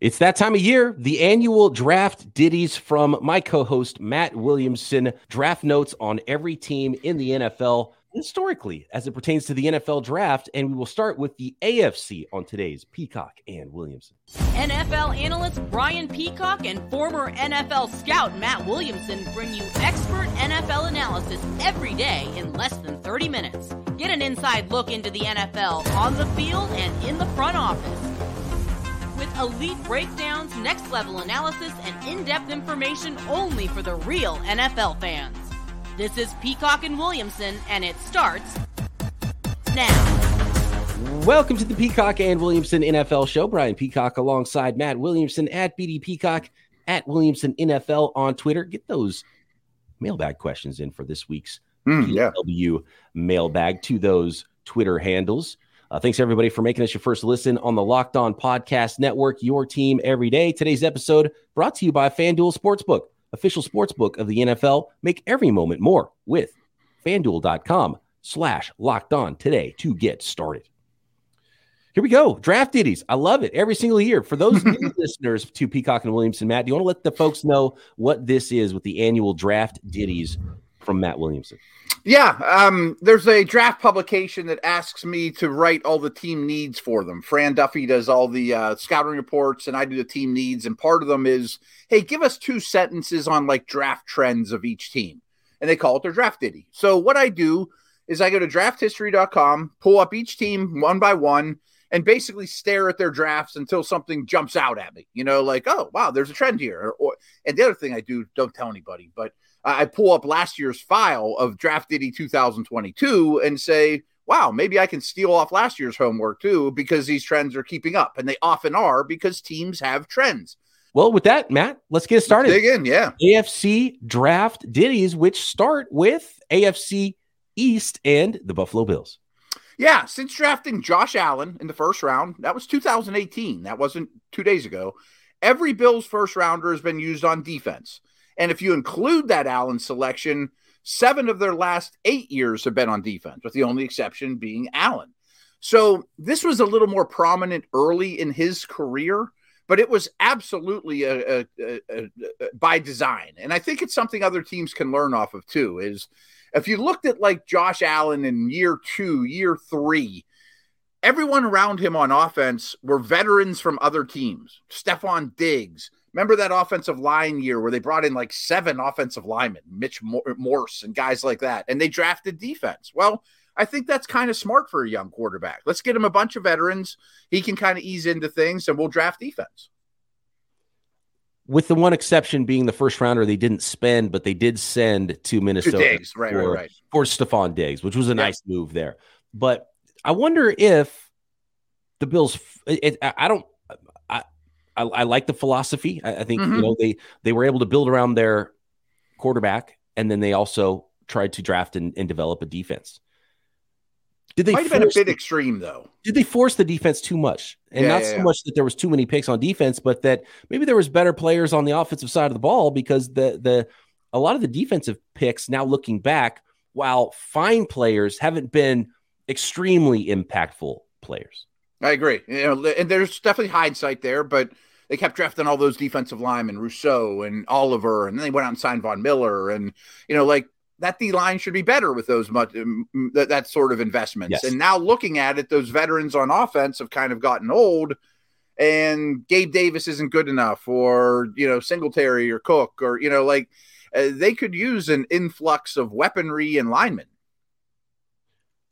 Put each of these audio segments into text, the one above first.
It's that time of year, the annual draft ditties from my co host, Matt Williamson. Draft notes on every team in the NFL historically as it pertains to the NFL draft. And we will start with the AFC on today's Peacock and Williamson. NFL analyst Brian Peacock and former NFL scout Matt Williamson bring you expert NFL analysis every day in less than 30 minutes. Get an inside look into the NFL on the field and in the front office with elite breakdowns, next level analysis, and in depth information only for the real NFL fans. This is Peacock and Williamson, and it starts now. Welcome to the Peacock and Williamson NFL show. Brian Peacock alongside Matt Williamson at BD Peacock at Williamson NFL on Twitter. Get those mailbag questions in for this week's Mm, yeah. PW mailbag to those Twitter handles. Uh, thanks everybody for making us your first listen on the Locked On Podcast Network, your team every day. Today's episode brought to you by FanDuel Sportsbook, official sportsbook of the NFL. Make every moment more with FanDuel.com slash locked on today to get started. Here we go. Draft ditties. I love it every single year. For those new listeners to Peacock and Williamson, Matt, do you want to let the folks know what this is with the annual draft ditties from Matt Williamson? Yeah, um, there's a draft publication that asks me to write all the team needs for them. Fran Duffy does all the uh, scouting reports, and I do the team needs. And part of them is, hey, give us two sentences on like draft trends of each team, and they call it their draft ditty. So what I do is I go to drafthistory.com, pull up each team one by one, and basically stare at their drafts until something jumps out at me. You know, like, oh wow, there's a trend here. Or, or and the other thing I do, don't tell anybody, but I pull up last year's file of Draft Ditty 2022 and say, wow, maybe I can steal off last year's homework too because these trends are keeping up. And they often are because teams have trends. Well, with that, Matt, let's get started. Dig in, yeah. AFC draft ditties, which start with AFC East and the Buffalo Bills. Yeah, since drafting Josh Allen in the first round, that was 2018. That wasn't two days ago. Every Bills first rounder has been used on defense. And if you include that Allen selection, seven of their last eight years have been on defense, with the only exception being Allen. So this was a little more prominent early in his career, but it was absolutely a, a, a, by design. And I think it's something other teams can learn off of too. Is if you looked at like Josh Allen in year two, year three, everyone around him on offense were veterans from other teams. Stefon Diggs, Remember that offensive line year where they brought in like seven offensive linemen, Mitch Morse and guys like that, and they drafted defense. Well, I think that's kind of smart for a young quarterback. Let's get him a bunch of veterans. He can kind of ease into things, and we'll draft defense. With the one exception being the first rounder they didn't spend, but they did send to Minnesota to Diggs, right, for, right, right. for Stefon Diggs, which was a nice move there. But I wonder if the Bills. It, I don't. I, I like the philosophy. I, I think mm-hmm. you know they they were able to build around their quarterback, and then they also tried to draft and, and develop a defense. Did they might have been a bit the, extreme though? Did they force the defense too much, and yeah, not yeah, so yeah. much that there was too many picks on defense, but that maybe there was better players on the offensive side of the ball because the the a lot of the defensive picks now looking back, while fine players haven't been extremely impactful players. I agree. You know, and there's definitely hindsight there, but they kept drafting all those defensive linemen, Rousseau and Oliver, and then they went out and signed Von Miller, and you know, like that D line should be better with those much um, that, that sort of investments. Yes. And now looking at it, those veterans on offense have kind of gotten old, and Gabe Davis isn't good enough, or you know, Singletary or Cook, or you know, like uh, they could use an influx of weaponry and linemen.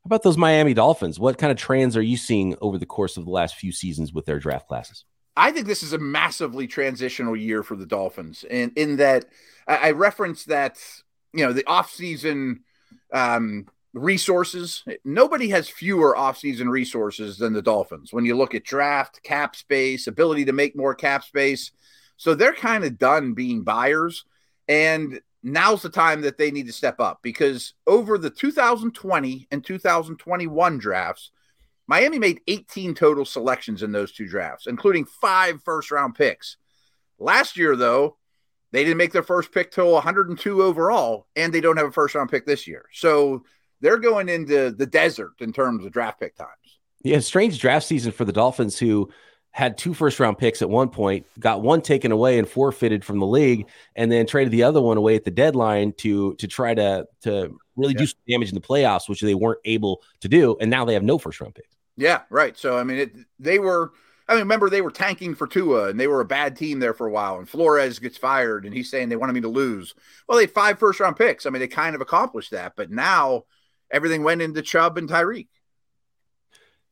How about those Miami Dolphins? What kind of trends are you seeing over the course of the last few seasons with their draft classes? I think this is a massively transitional year for the Dolphins, and in, in that I, I referenced that you know the offseason um, resources. Nobody has fewer offseason resources than the Dolphins. When you look at draft, cap space, ability to make more cap space, so they're kind of done being buyers, and now's the time that they need to step up because over the 2020 and 2021 drafts, Miami made 18 total selections in those two drafts, including five first round picks. Last year, though, they didn't make their first pick till 102 overall, and they don't have a first round pick this year. So they're going into the desert in terms of draft pick times. Yeah, strange draft season for the Dolphins, who had two first round picks at one point, got one taken away and forfeited from the league, and then traded the other one away at the deadline to to try to to really yeah. do some damage in the playoffs, which they weren't able to do, and now they have no first round picks. Yeah, right. So I mean, it, they were. I mean, remember they were tanking for Tua, and they were a bad team there for a while. And Flores gets fired, and he's saying they wanted me to lose. Well, they had five first round picks. I mean, they kind of accomplished that, but now everything went into Chubb and Tyreek.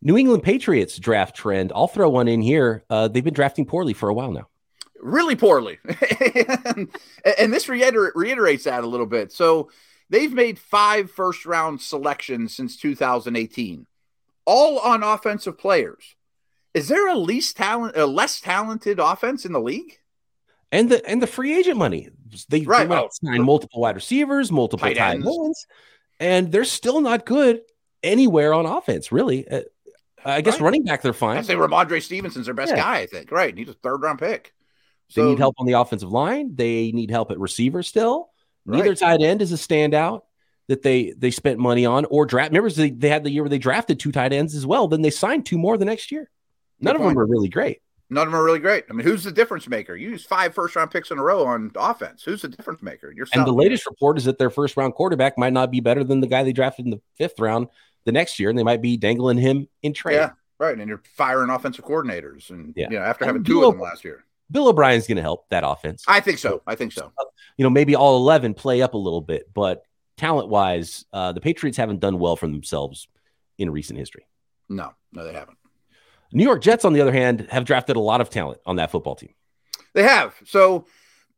New England Patriots draft trend. I'll throw one in here. Uh, they've been drafting poorly for a while now. Really poorly. and, and, this reiter- reiterates that a little bit. So they've made five first round selections since 2018, all on offensive players. Is there a least talent, a less talented offense in the league? And the and the free agent money. They, right. they oh, sign multiple wide receivers, multiple tight ends, and they're still not good anywhere on offense, really. Uh, I guess right. running back they're fine. I say Rhamondre Stevenson's their best yeah. guy. I think right. He's a third round pick. So, they need help on the offensive line. They need help at receiver still. Neither right. tight end is a standout that they they spent money on or draft. Remember, they, they had the year where they drafted two tight ends as well. Then they signed two more the next year. None Good of point. them are really great. None of them are really great. I mean, who's the difference maker? You use five first round picks in a row on offense. Who's the difference maker? Yourself. And the latest report is that their first round quarterback might not be better than the guy they drafted in the fifth round the next year, and they might be dangling him in trade. Yeah, right. And you're firing offensive coordinators, and yeah, you know, after having two of them last year. Bill O'Brien's going to help that offense. I think so. I think so. You know, maybe all 11 play up a little bit, but talent wise, uh, the Patriots haven't done well for themselves in recent history. No, no, they haven't. New York Jets, on the other hand, have drafted a lot of talent on that football team. They have. So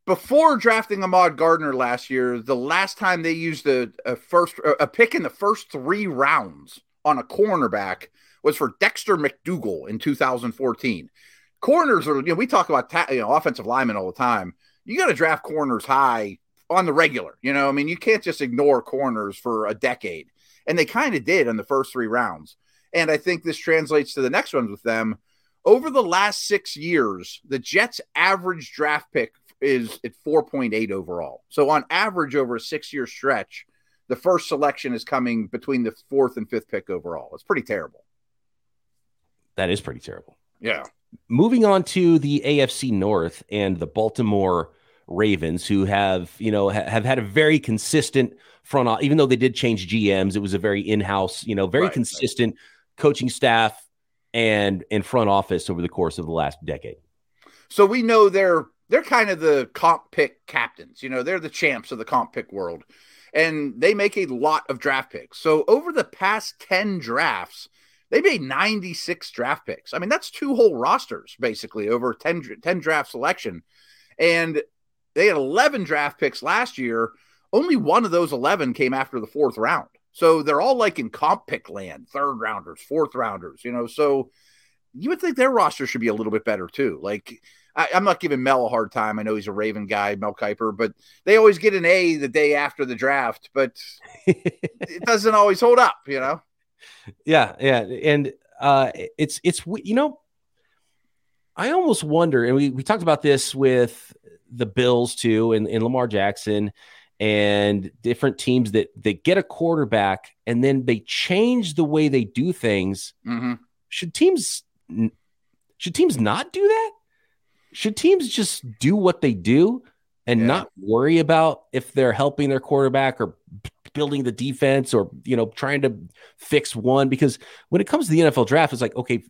before drafting Ahmad Gardner last year, the last time they used a, a first a pick in the first three rounds on a cornerback was for Dexter McDougle in 2014 corners are, you know, we talk about ta- you know offensive linemen all the time. You got to draft corners high on the regular. You know, I mean, you can't just ignore corners for a decade, and they kind of did in the first three rounds. And I think this translates to the next ones with them. Over the last six years, the Jets' average draft pick is at 4.8 overall. So, on average, over a six year stretch, the first selection is coming between the fourth and fifth pick overall. It's pretty terrible. That is pretty terrible. Yeah moving on to the AFC North and the Baltimore Ravens, who have you know ha- have had a very consistent front, even though they did change GMs, it was a very in-house, you know, very right, consistent right. coaching staff and and front office over the course of the last decade. So we know they're they're kind of the comp pick captains. You know, they're the champs of the comp pick world. And they make a lot of draft picks. So over the past 10 drafts, they made 96 draft picks. I mean, that's two whole rosters basically over 10, 10 draft selection. And they had 11 draft picks last year. Only one of those 11 came after the fourth round. So they're all like in comp pick land, third rounders, fourth rounders, you know. So you would think their roster should be a little bit better too. Like, I, am not giving Mel a hard time. I know he's a Raven guy, Mel Kiper, but they always get an A the day after the draft, but it doesn't always hold up, you know yeah, yeah, and uh, it's it's you know, I almost wonder, and we we talked about this with the Bills too, and, and Lamar Jackson, and different teams that they get a quarterback and then they change the way they do things. Mm-hmm. Should teams should teams not do that? Should teams just do what they do and yeah. not worry about if they're helping their quarterback or building the defense or you know trying to fix one because when it comes to the NFL draft it's like okay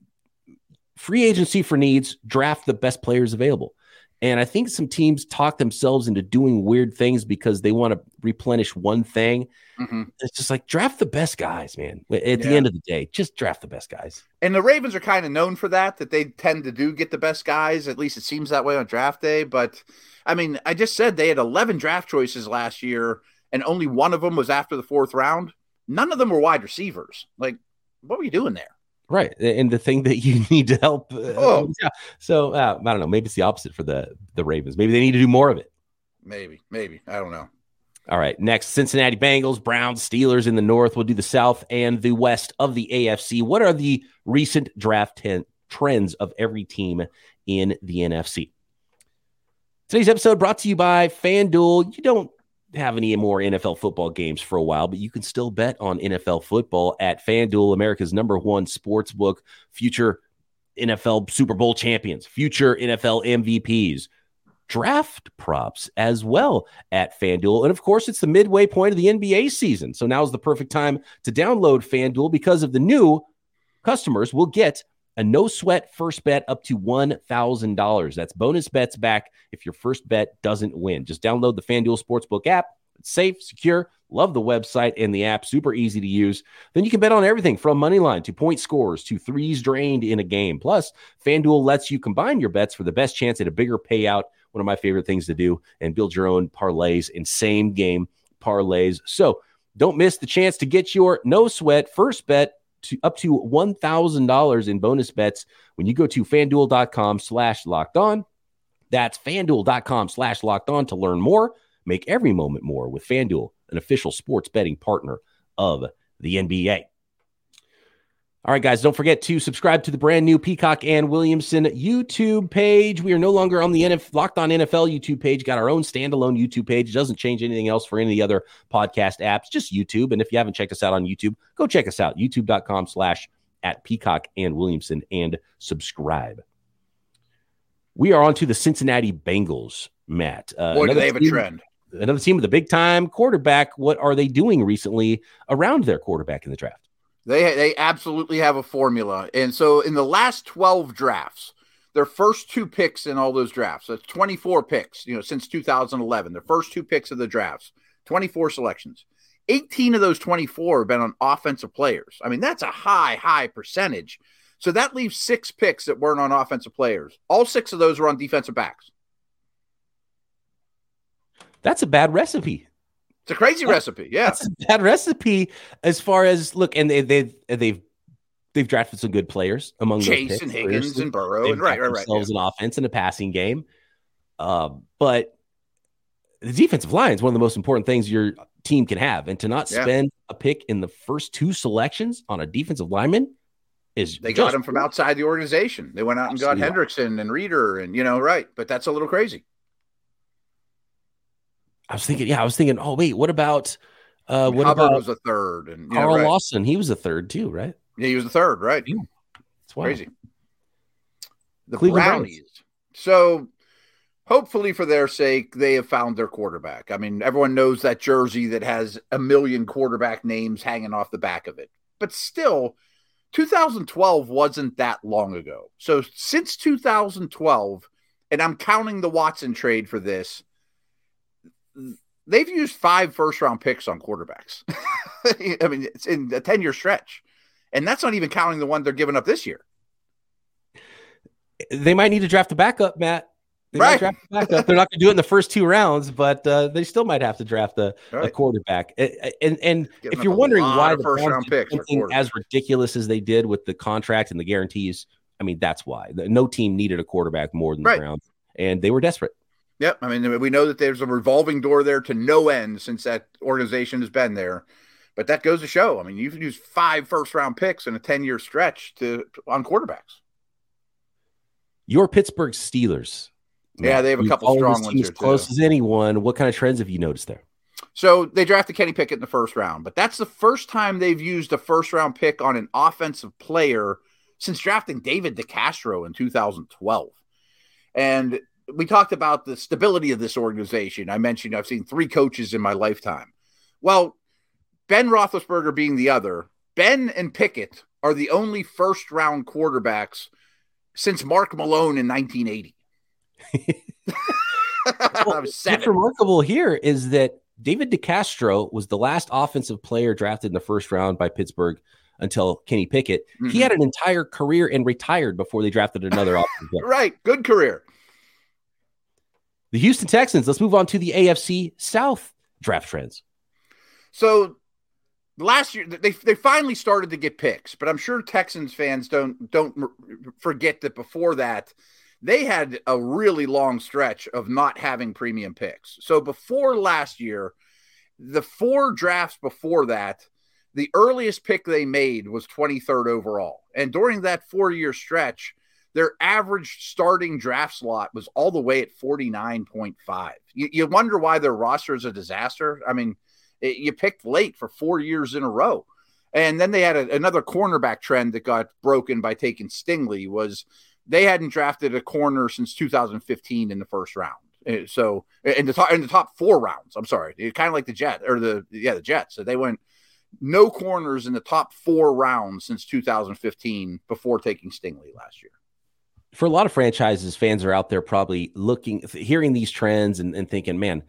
free agency for needs draft the best players available and I think some teams talk themselves into doing weird things because they want to replenish one thing. Mm-hmm. It's just like draft the best guys, man. At yeah. the end of the day, just draft the best guys. And the Ravens are kind of known for that, that they tend to do get the best guys. At least it seems that way on draft day. But I mean, I just said they had 11 draft choices last year and only one of them was after the fourth round, none of them were wide receivers. Like, what were you doing there? Right, and the thing that you need to help. Uh, oh, yeah. So uh, I don't know. Maybe it's the opposite for the the Ravens. Maybe they need to do more of it. Maybe, maybe I don't know. All right. Next, Cincinnati Bengals, Browns, Steelers in the North. We'll do the South and the West of the AFC. What are the recent draft ten- trends of every team in the NFC? Today's episode brought to you by FanDuel. You don't have any more NFL football games for a while, but you can still bet on NFL football at FanDuel, America's number one sports book. Future NFL Super Bowl champions, future NFL MVPs, draft props as well at FanDuel. And of course, it's the midway point of the NBA season. So now is the perfect time to download FanDuel because of the new customers will get a no sweat first bet up to $1,000. That's bonus bets back if your first bet doesn't win. Just download the FanDuel Sportsbook app. It's safe, secure. Love the website and the app. Super easy to use. Then you can bet on everything from money line to point scores to threes drained in a game. Plus, FanDuel lets you combine your bets for the best chance at a bigger payout. One of my favorite things to do and build your own parlays and same game parlays. So don't miss the chance to get your no sweat first bet to up to $1,000 in bonus bets when you go to fanduel.com slash locked on. That's fanduel.com slash locked on to learn more. Make every moment more with Fanduel, an official sports betting partner of the NBA. All right, guys, don't forget to subscribe to the brand new Peacock and Williamson YouTube page. We are no longer on the NF- Locked On NFL YouTube page. Got our own standalone YouTube page. It doesn't change anything else for any of the other podcast apps, just YouTube. And if you haven't checked us out on YouTube, go check us out, youtube.com slash at Peacock and Williamson and subscribe. We are on to the Cincinnati Bengals, Matt. Uh, Boy, do they have team, a trend. Another team with a big time quarterback. What are they doing recently around their quarterback in the draft? They they absolutely have a formula. And so in the last 12 drafts, their first two picks in all those drafts, that's 24 picks, you know, since 2011, their first two picks of the drafts, 24 selections. 18 of those 24 have been on offensive players. I mean, that's a high, high percentage. So that leaves six picks that weren't on offensive players. All six of those were on defensive backs. That's a bad recipe. It's a crazy recipe. Yeah, bad recipe as far as look, and they they've they've they've drafted some good players among Chase and Higgins and Burrow and right, right, right. Themselves yeah. an offense and a passing game, uh, but the defensive line is one of the most important things your team can have, and to not spend yeah. a pick in the first two selections on a defensive lineman is they got him from outside the organization. They went out and got Hendrickson and Reader, and you know, right, but that's a little crazy. I was thinking, yeah, I was thinking, oh wait, what about uh what Hubbard about was a third and Carl right. Lawson? He was a third too, right? Yeah, he was a third, right? Yeah. It's crazy. The Cleveland Brownies. Browns. So hopefully for their sake, they have found their quarterback. I mean, everyone knows that jersey that has a million quarterback names hanging off the back of it. But still, 2012 wasn't that long ago. So since 2012, and I'm counting the Watson trade for this, they've used five first round picks on quarterbacks. I mean, it's in a 10 year stretch. And that's not even counting the one they're giving up this year. They might need to draft a backup, Matt. They right. draft a backup. They're not going to do it in the first two rounds, but uh, they still might have to draft a, right. a quarterback. And and if you're wondering why the first round picks as ridiculous as they did with the contract and the guarantees, I mean that's why. No team needed a quarterback more than right. the Browns, and they were desperate. Yep. I mean, we know that there's a revolving door there to no end since that organization has been there. But that goes to show. I mean, you've used five first round picks in a 10 year stretch to on quarterbacks. Your Pittsburgh Steelers. Yeah, they have a couple strong ones. As close as anyone. What kind of trends have you noticed there? So they drafted Kenny Pickett in the first round, but that's the first time they've used a first round pick on an offensive player since drafting David DeCastro in 2012. And we talked about the stability of this organization. I mentioned I've seen three coaches in my lifetime. Well, Ben Roethlisberger being the other, Ben and Pickett are the only first round quarterbacks since Mark Malone in 1980. well, what's remarkable here is that David DeCastro was the last offensive player drafted in the first round by Pittsburgh until Kenny Pickett. Mm-hmm. He had an entire career and retired before they drafted another offensive player. right, good career. The Houston Texans, let's move on to the AFC South draft trends. So last year they they finally started to get picks, but I'm sure Texans fans don't don't forget that before that they had a really long stretch of not having premium picks. So before last year, the four drafts before that, the earliest pick they made was 23rd overall. And during that 4-year stretch, their average starting draft slot was all the way at 49.5. You, you wonder why their roster is a disaster. I mean, it, you picked late for four years in a row. And then they had a, another cornerback trend that got broken by taking Stingley was they hadn't drafted a corner since 2015 in the first round. Uh, so in the top in the top four rounds, I'm sorry, kind of like the Jet or the yeah the Jets. So they went no corners in the top four rounds since 2015 before taking Stingley last year. For a lot of franchises, fans are out there probably looking, hearing these trends and, and thinking, man,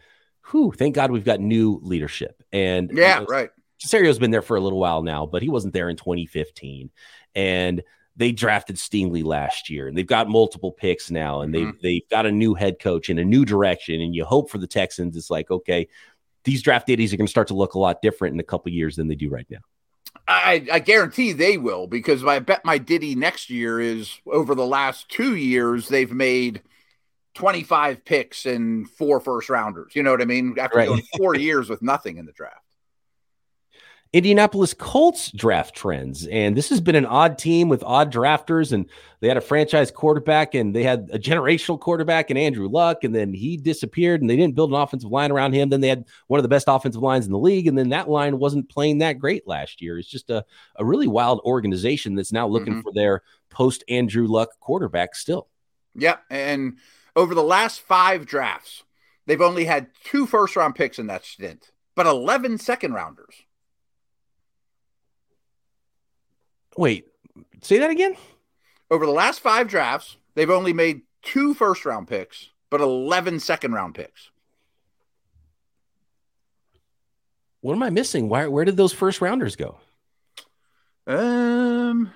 whew, thank God we've got new leadership. And yeah, you know, right. Caserio's been there for a little while now, but he wasn't there in 2015. And they drafted Stingley last year, and they've got multiple picks now, and mm-hmm. they've they've got a new head coach in a new direction. And you hope for the Texans, it's like, okay, these draft ditties are going to start to look a lot different in a couple years than they do right now. I, I guarantee they will because I bet my ditty next year is over the last two years they've made 25 picks and four first rounders. You know what I mean? After right. going four years with nothing in the draft. Indianapolis Colts draft trends. And this has been an odd team with odd drafters. And they had a franchise quarterback and they had a generational quarterback and Andrew Luck. And then he disappeared and they didn't build an offensive line around him. Then they had one of the best offensive lines in the league. And then that line wasn't playing that great last year. It's just a, a really wild organization that's now looking mm-hmm. for their post Andrew Luck quarterback still. Yep. And over the last five drafts, they've only had two first round picks in that stint, but 11 second rounders. Wait, say that again. Over the last five drafts, they've only made two first round picks, but 11 second round picks. What am I missing? Why, where did those first rounders go? Um,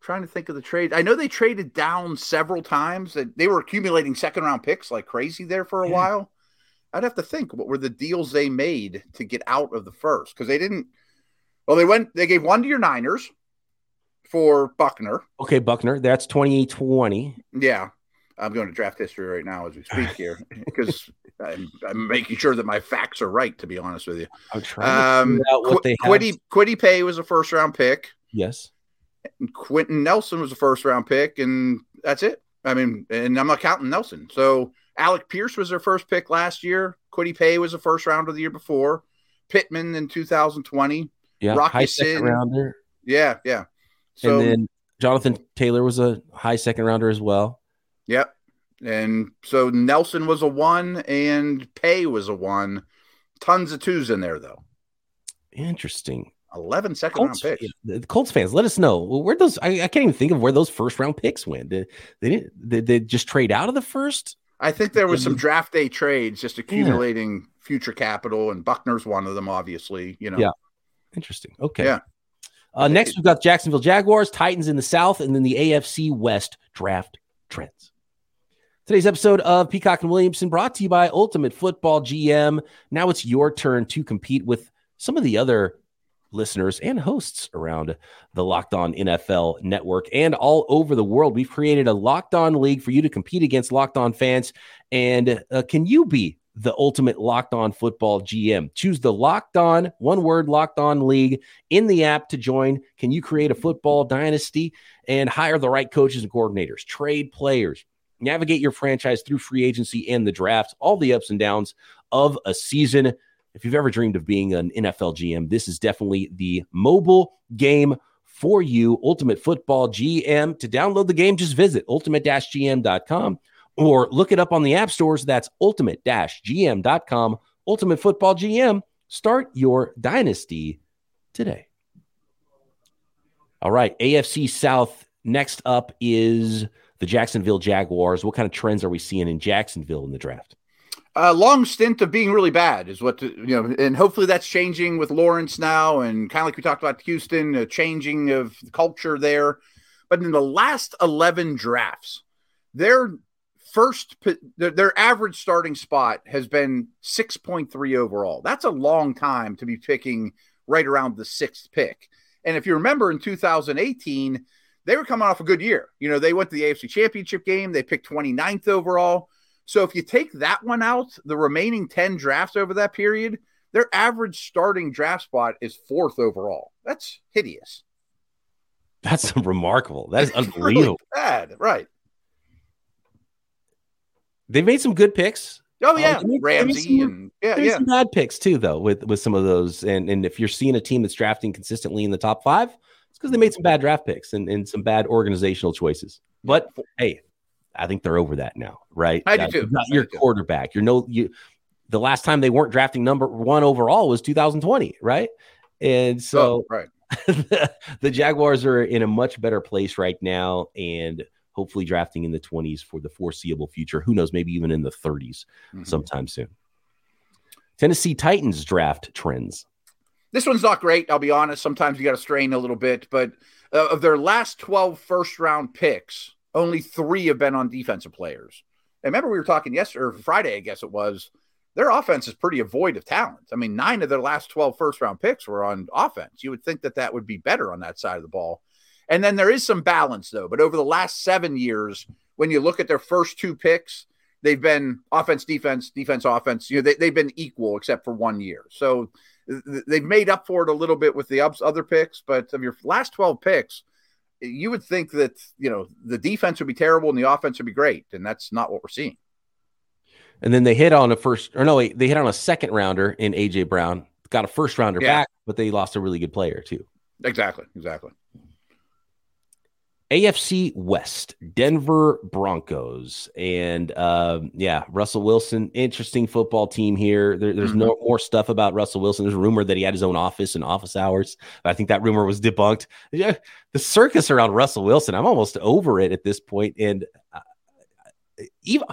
trying to think of the trade. I know they traded down several times. That they were accumulating second round picks like crazy there for a yeah. while. I'd have to think what were the deals they made to get out of the first because they didn't. Well, they went. They gave one to your Niners for Buckner. Okay, Buckner. That's 2020. Yeah. I'm going to draft history right now as we speak here because I'm, I'm, making sure that my facts are right, to be honest with you. I'm trying um, to out what Qu- they have. Kwity, Kwity Paye was a first round pick. Yes. And Quenton Nelson was a first round pick, and that's it. I mean, and I'm not counting Nelson. So Alec Pierce was their first pick last year. Kwity Paye was a first rounder the year before. Pittman in 2020. Yeah. Rocky high second rounder. Yeah, yeah. So, and then Jonathan Taylor was a high second rounder as well. Yep. And so Nelson was a one and Paye was a one. Tons of twos in there though. Interesting. 11 second Colts, round picks. The Colts fans, let us know where those. I, I, can't even think of where those first round picks went. Did they didn't? Did they just trade out of the first? I think there was some draft day trades just accumulating yeah. future capital, and Buckner's one of them, obviously. You know. Yeah. Interesting. Okay. Yeah. Uh, next, we've got Jacksonville Jaguars, Titans in the South, and then the AFC West draft trends. Today's episode of Peacock and Williamson brought to you by Ultimate Football GM. Now it's your turn to compete with some of the other listeners and hosts around the Locked On NFL network and all over the world. We've created a Locked On League for you to compete against Locked On fans. And uh, can you be the ultimate locked on football GM. Choose the locked on, one word locked on league in the app to join. Can you create a football dynasty and hire the right coaches and coordinators, trade players, navigate your franchise through free agency and the draft, all the ups and downs of a season? If you've ever dreamed of being an NFL GM, this is definitely the mobile game for you. Ultimate Football GM. To download the game, just visit ultimate-gm.com or look it up on the app stores. That's ultimate-gm.com. Ultimate Football GM. Start your dynasty today. All right, AFC South. Next up is the Jacksonville Jaguars. What kind of trends are we seeing in Jacksonville in the draft? A long stint of being really bad is what you know, and hopefully that's changing with Lawrence now, and kind of like we talked about Houston, a changing of culture there. But in the last eleven drafts, they're first their average starting spot has been 6.3 overall. That's a long time to be picking right around the sixth pick. And if you remember in 2018, they were coming off a good year. You know, they went to the AFC Championship game, they picked 29th overall. So if you take that one out, the remaining 10 drafts over that period, their average starting draft spot is fourth overall. That's hideous. That's remarkable. That is unbelievable. Really bad, right? They've made some good picks. Oh yeah, um, Ramsey some, and yeah, yeah. some bad picks too, though, with with some of those. And and if you're seeing a team that's drafting consistently in the top five, it's because they made some bad draft picks and, and some bad organizational choices. But hey, I think they're over that now, right? I do too. Not your quarterback. You're no you. The last time they weren't drafting number one overall was 2020, right? And so, oh, right. the, the Jaguars are in a much better place right now, and hopefully drafting in the 20s for the foreseeable future. Who knows? Maybe even in the 30s mm-hmm. sometime soon. Tennessee Titans draft trends. This one's not great. I'll be honest. Sometimes you got to strain a little bit, but uh, of their last 12 first round picks, only three have been on defensive players. And remember, we were talking yesterday or Friday, I guess it was. Their offense is pretty void of talent. I mean, nine of their last 12 first round picks were on offense. You would think that that would be better on that side of the ball. And then there is some balance, though. But over the last seven years, when you look at their first two picks, they've been offense, defense, defense, offense. You know, they, they've been equal except for one year. So they've made up for it a little bit with the ups, other picks. But of your last 12 picks, you would think that, you know, the defense would be terrible and the offense would be great. And that's not what we're seeing. And then they hit on a first, or no, they hit on a second rounder in AJ Brown. Got a first rounder yeah. back, but they lost a really good player too. Exactly. Exactly. AFC West, Denver Broncos, and uh, yeah, Russell Wilson. Interesting football team here. There, there's mm-hmm. no more stuff about Russell Wilson. There's a rumor that he had his own office and office hours. I think that rumor was debunked. Yeah, the circus around Russell Wilson. I'm almost over it at this point. And uh, even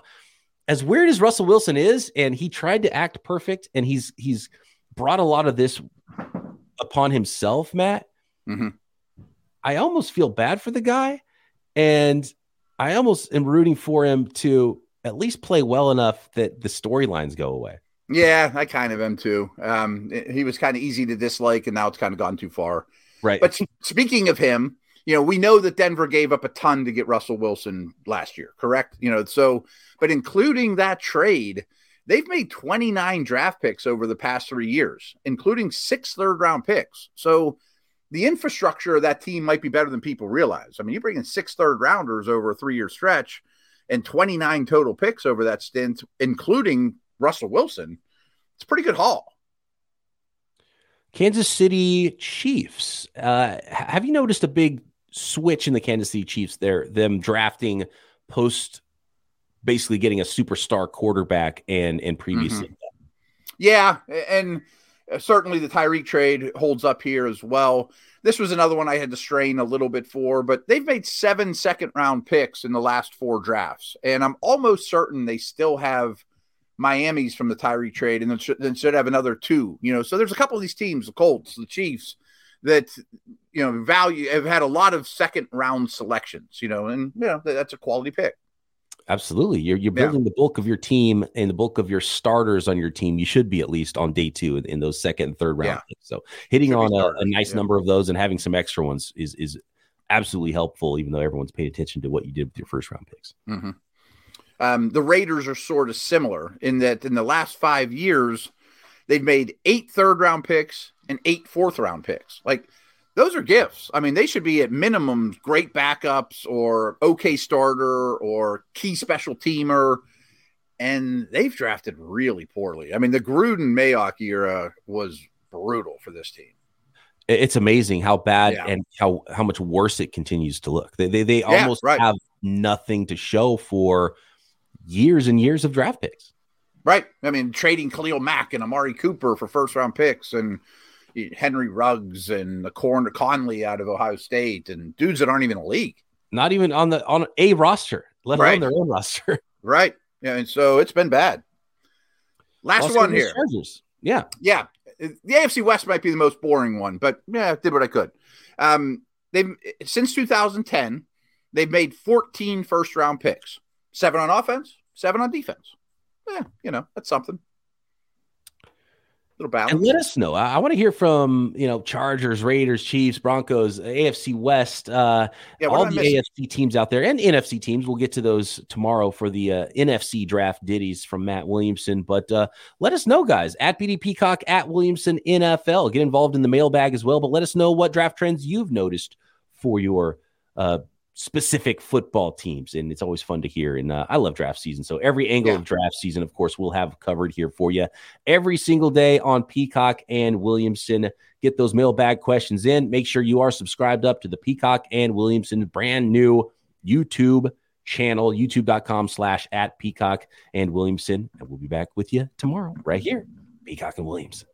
as weird as Russell Wilson is, and he tried to act perfect, and he's he's brought a lot of this upon himself, Matt. Mm-hmm. I almost feel bad for the guy, and I almost am rooting for him to at least play well enough that the storylines go away. Yeah, I kind of am too. Um, he was kind of easy to dislike, and now it's kind of gone too far. Right. But speaking of him, you know, we know that Denver gave up a ton to get Russell Wilson last year, correct? You know, so, but including that trade, they've made 29 draft picks over the past three years, including six third round picks. So, the infrastructure of that team might be better than people realize. I mean, you bring in six third rounders over a three year stretch and 29 total picks over that stint, including Russell Wilson. It's a pretty good haul. Kansas City Chiefs. Uh, have you noticed a big switch in the Kansas City Chiefs there, them drafting post basically getting a superstar quarterback and and previously? Mm-hmm. Yeah, and Uh, certainly the Tyreek trade holds up here as well. This was another one I had to strain a little bit for, but they've made seven second round picks in the last four drafts. And I'm almost certain they still have Miami's from the Tyreek trade and then should, then should have another two. You know, so there's a couple of these teams, the Colts, the Chiefs, that you know value have had a lot of second round selections. You know, and you know that's a quality pick. Absolutely. You're you're building yeah. the bulk of your team and the bulk of your starters on your team. You should be at least on day two in, in those second and third round yeah. picks. So hitting on a, a, nice yeah. number of those and having some extra ones is is absolutely helpful, even though everyone's paid attention to what you did with your first round picks. Mm-hmm. Um, the Raiders are sort of similar in that in the last five years, they've made eight third round picks and eight fourth round picks. Like those are gifts. I mean, they should be at minimum great backups or okay starter or key special teamer. And they've drafted really poorly. I mean, the Gruden Mayock era was brutal for this team. It's amazing how bad yeah. and how how much worse it continues to look. They they, they yeah, almost right. have nothing to show for years and years of draft picks. Right. I mean, trading Khalil Mack and Amari Cooper for first round picks and Henry Ruggs and the corner Conley out of Ohio State and dudes that aren't even a league. Not even on the on a roster, let alone right. their own roster. right. Yeah, and so it's been bad. Last one here. Chargers. Yeah. Yeah. The AFC West might be the most boring one, but yeah, I did what I could. Um, they've since 2010, they've made 14 first round picks. Seven on offense, seven on defense. Yeah, you know, that's something little balance. And let us know. I, I want to hear from you know Chargers, Raiders, Chiefs, Broncos, AFC West, uh, yeah, all the AFC teams out there, and NFC teams. We'll get to those tomorrow for the uh, NFC draft ditties from Matt Williamson. But uh, let us know, guys, at BD Peacock, at Williamson NFL. Get involved in the mailbag as well. But let us know what draft trends you've noticed for your uh, specific football teams, and it's always fun to hear. And uh, I love draft season, so every angle yeah. of draft season, of course, we'll have covered here for you every single day on Peacock and Williamson. Get those mailbag questions in. Make sure you are subscribed up to the Peacock and Williamson brand new YouTube channel, youtube.com slash at Peacock and Williamson. And we'll be back with you tomorrow right here, Peacock and Williamson.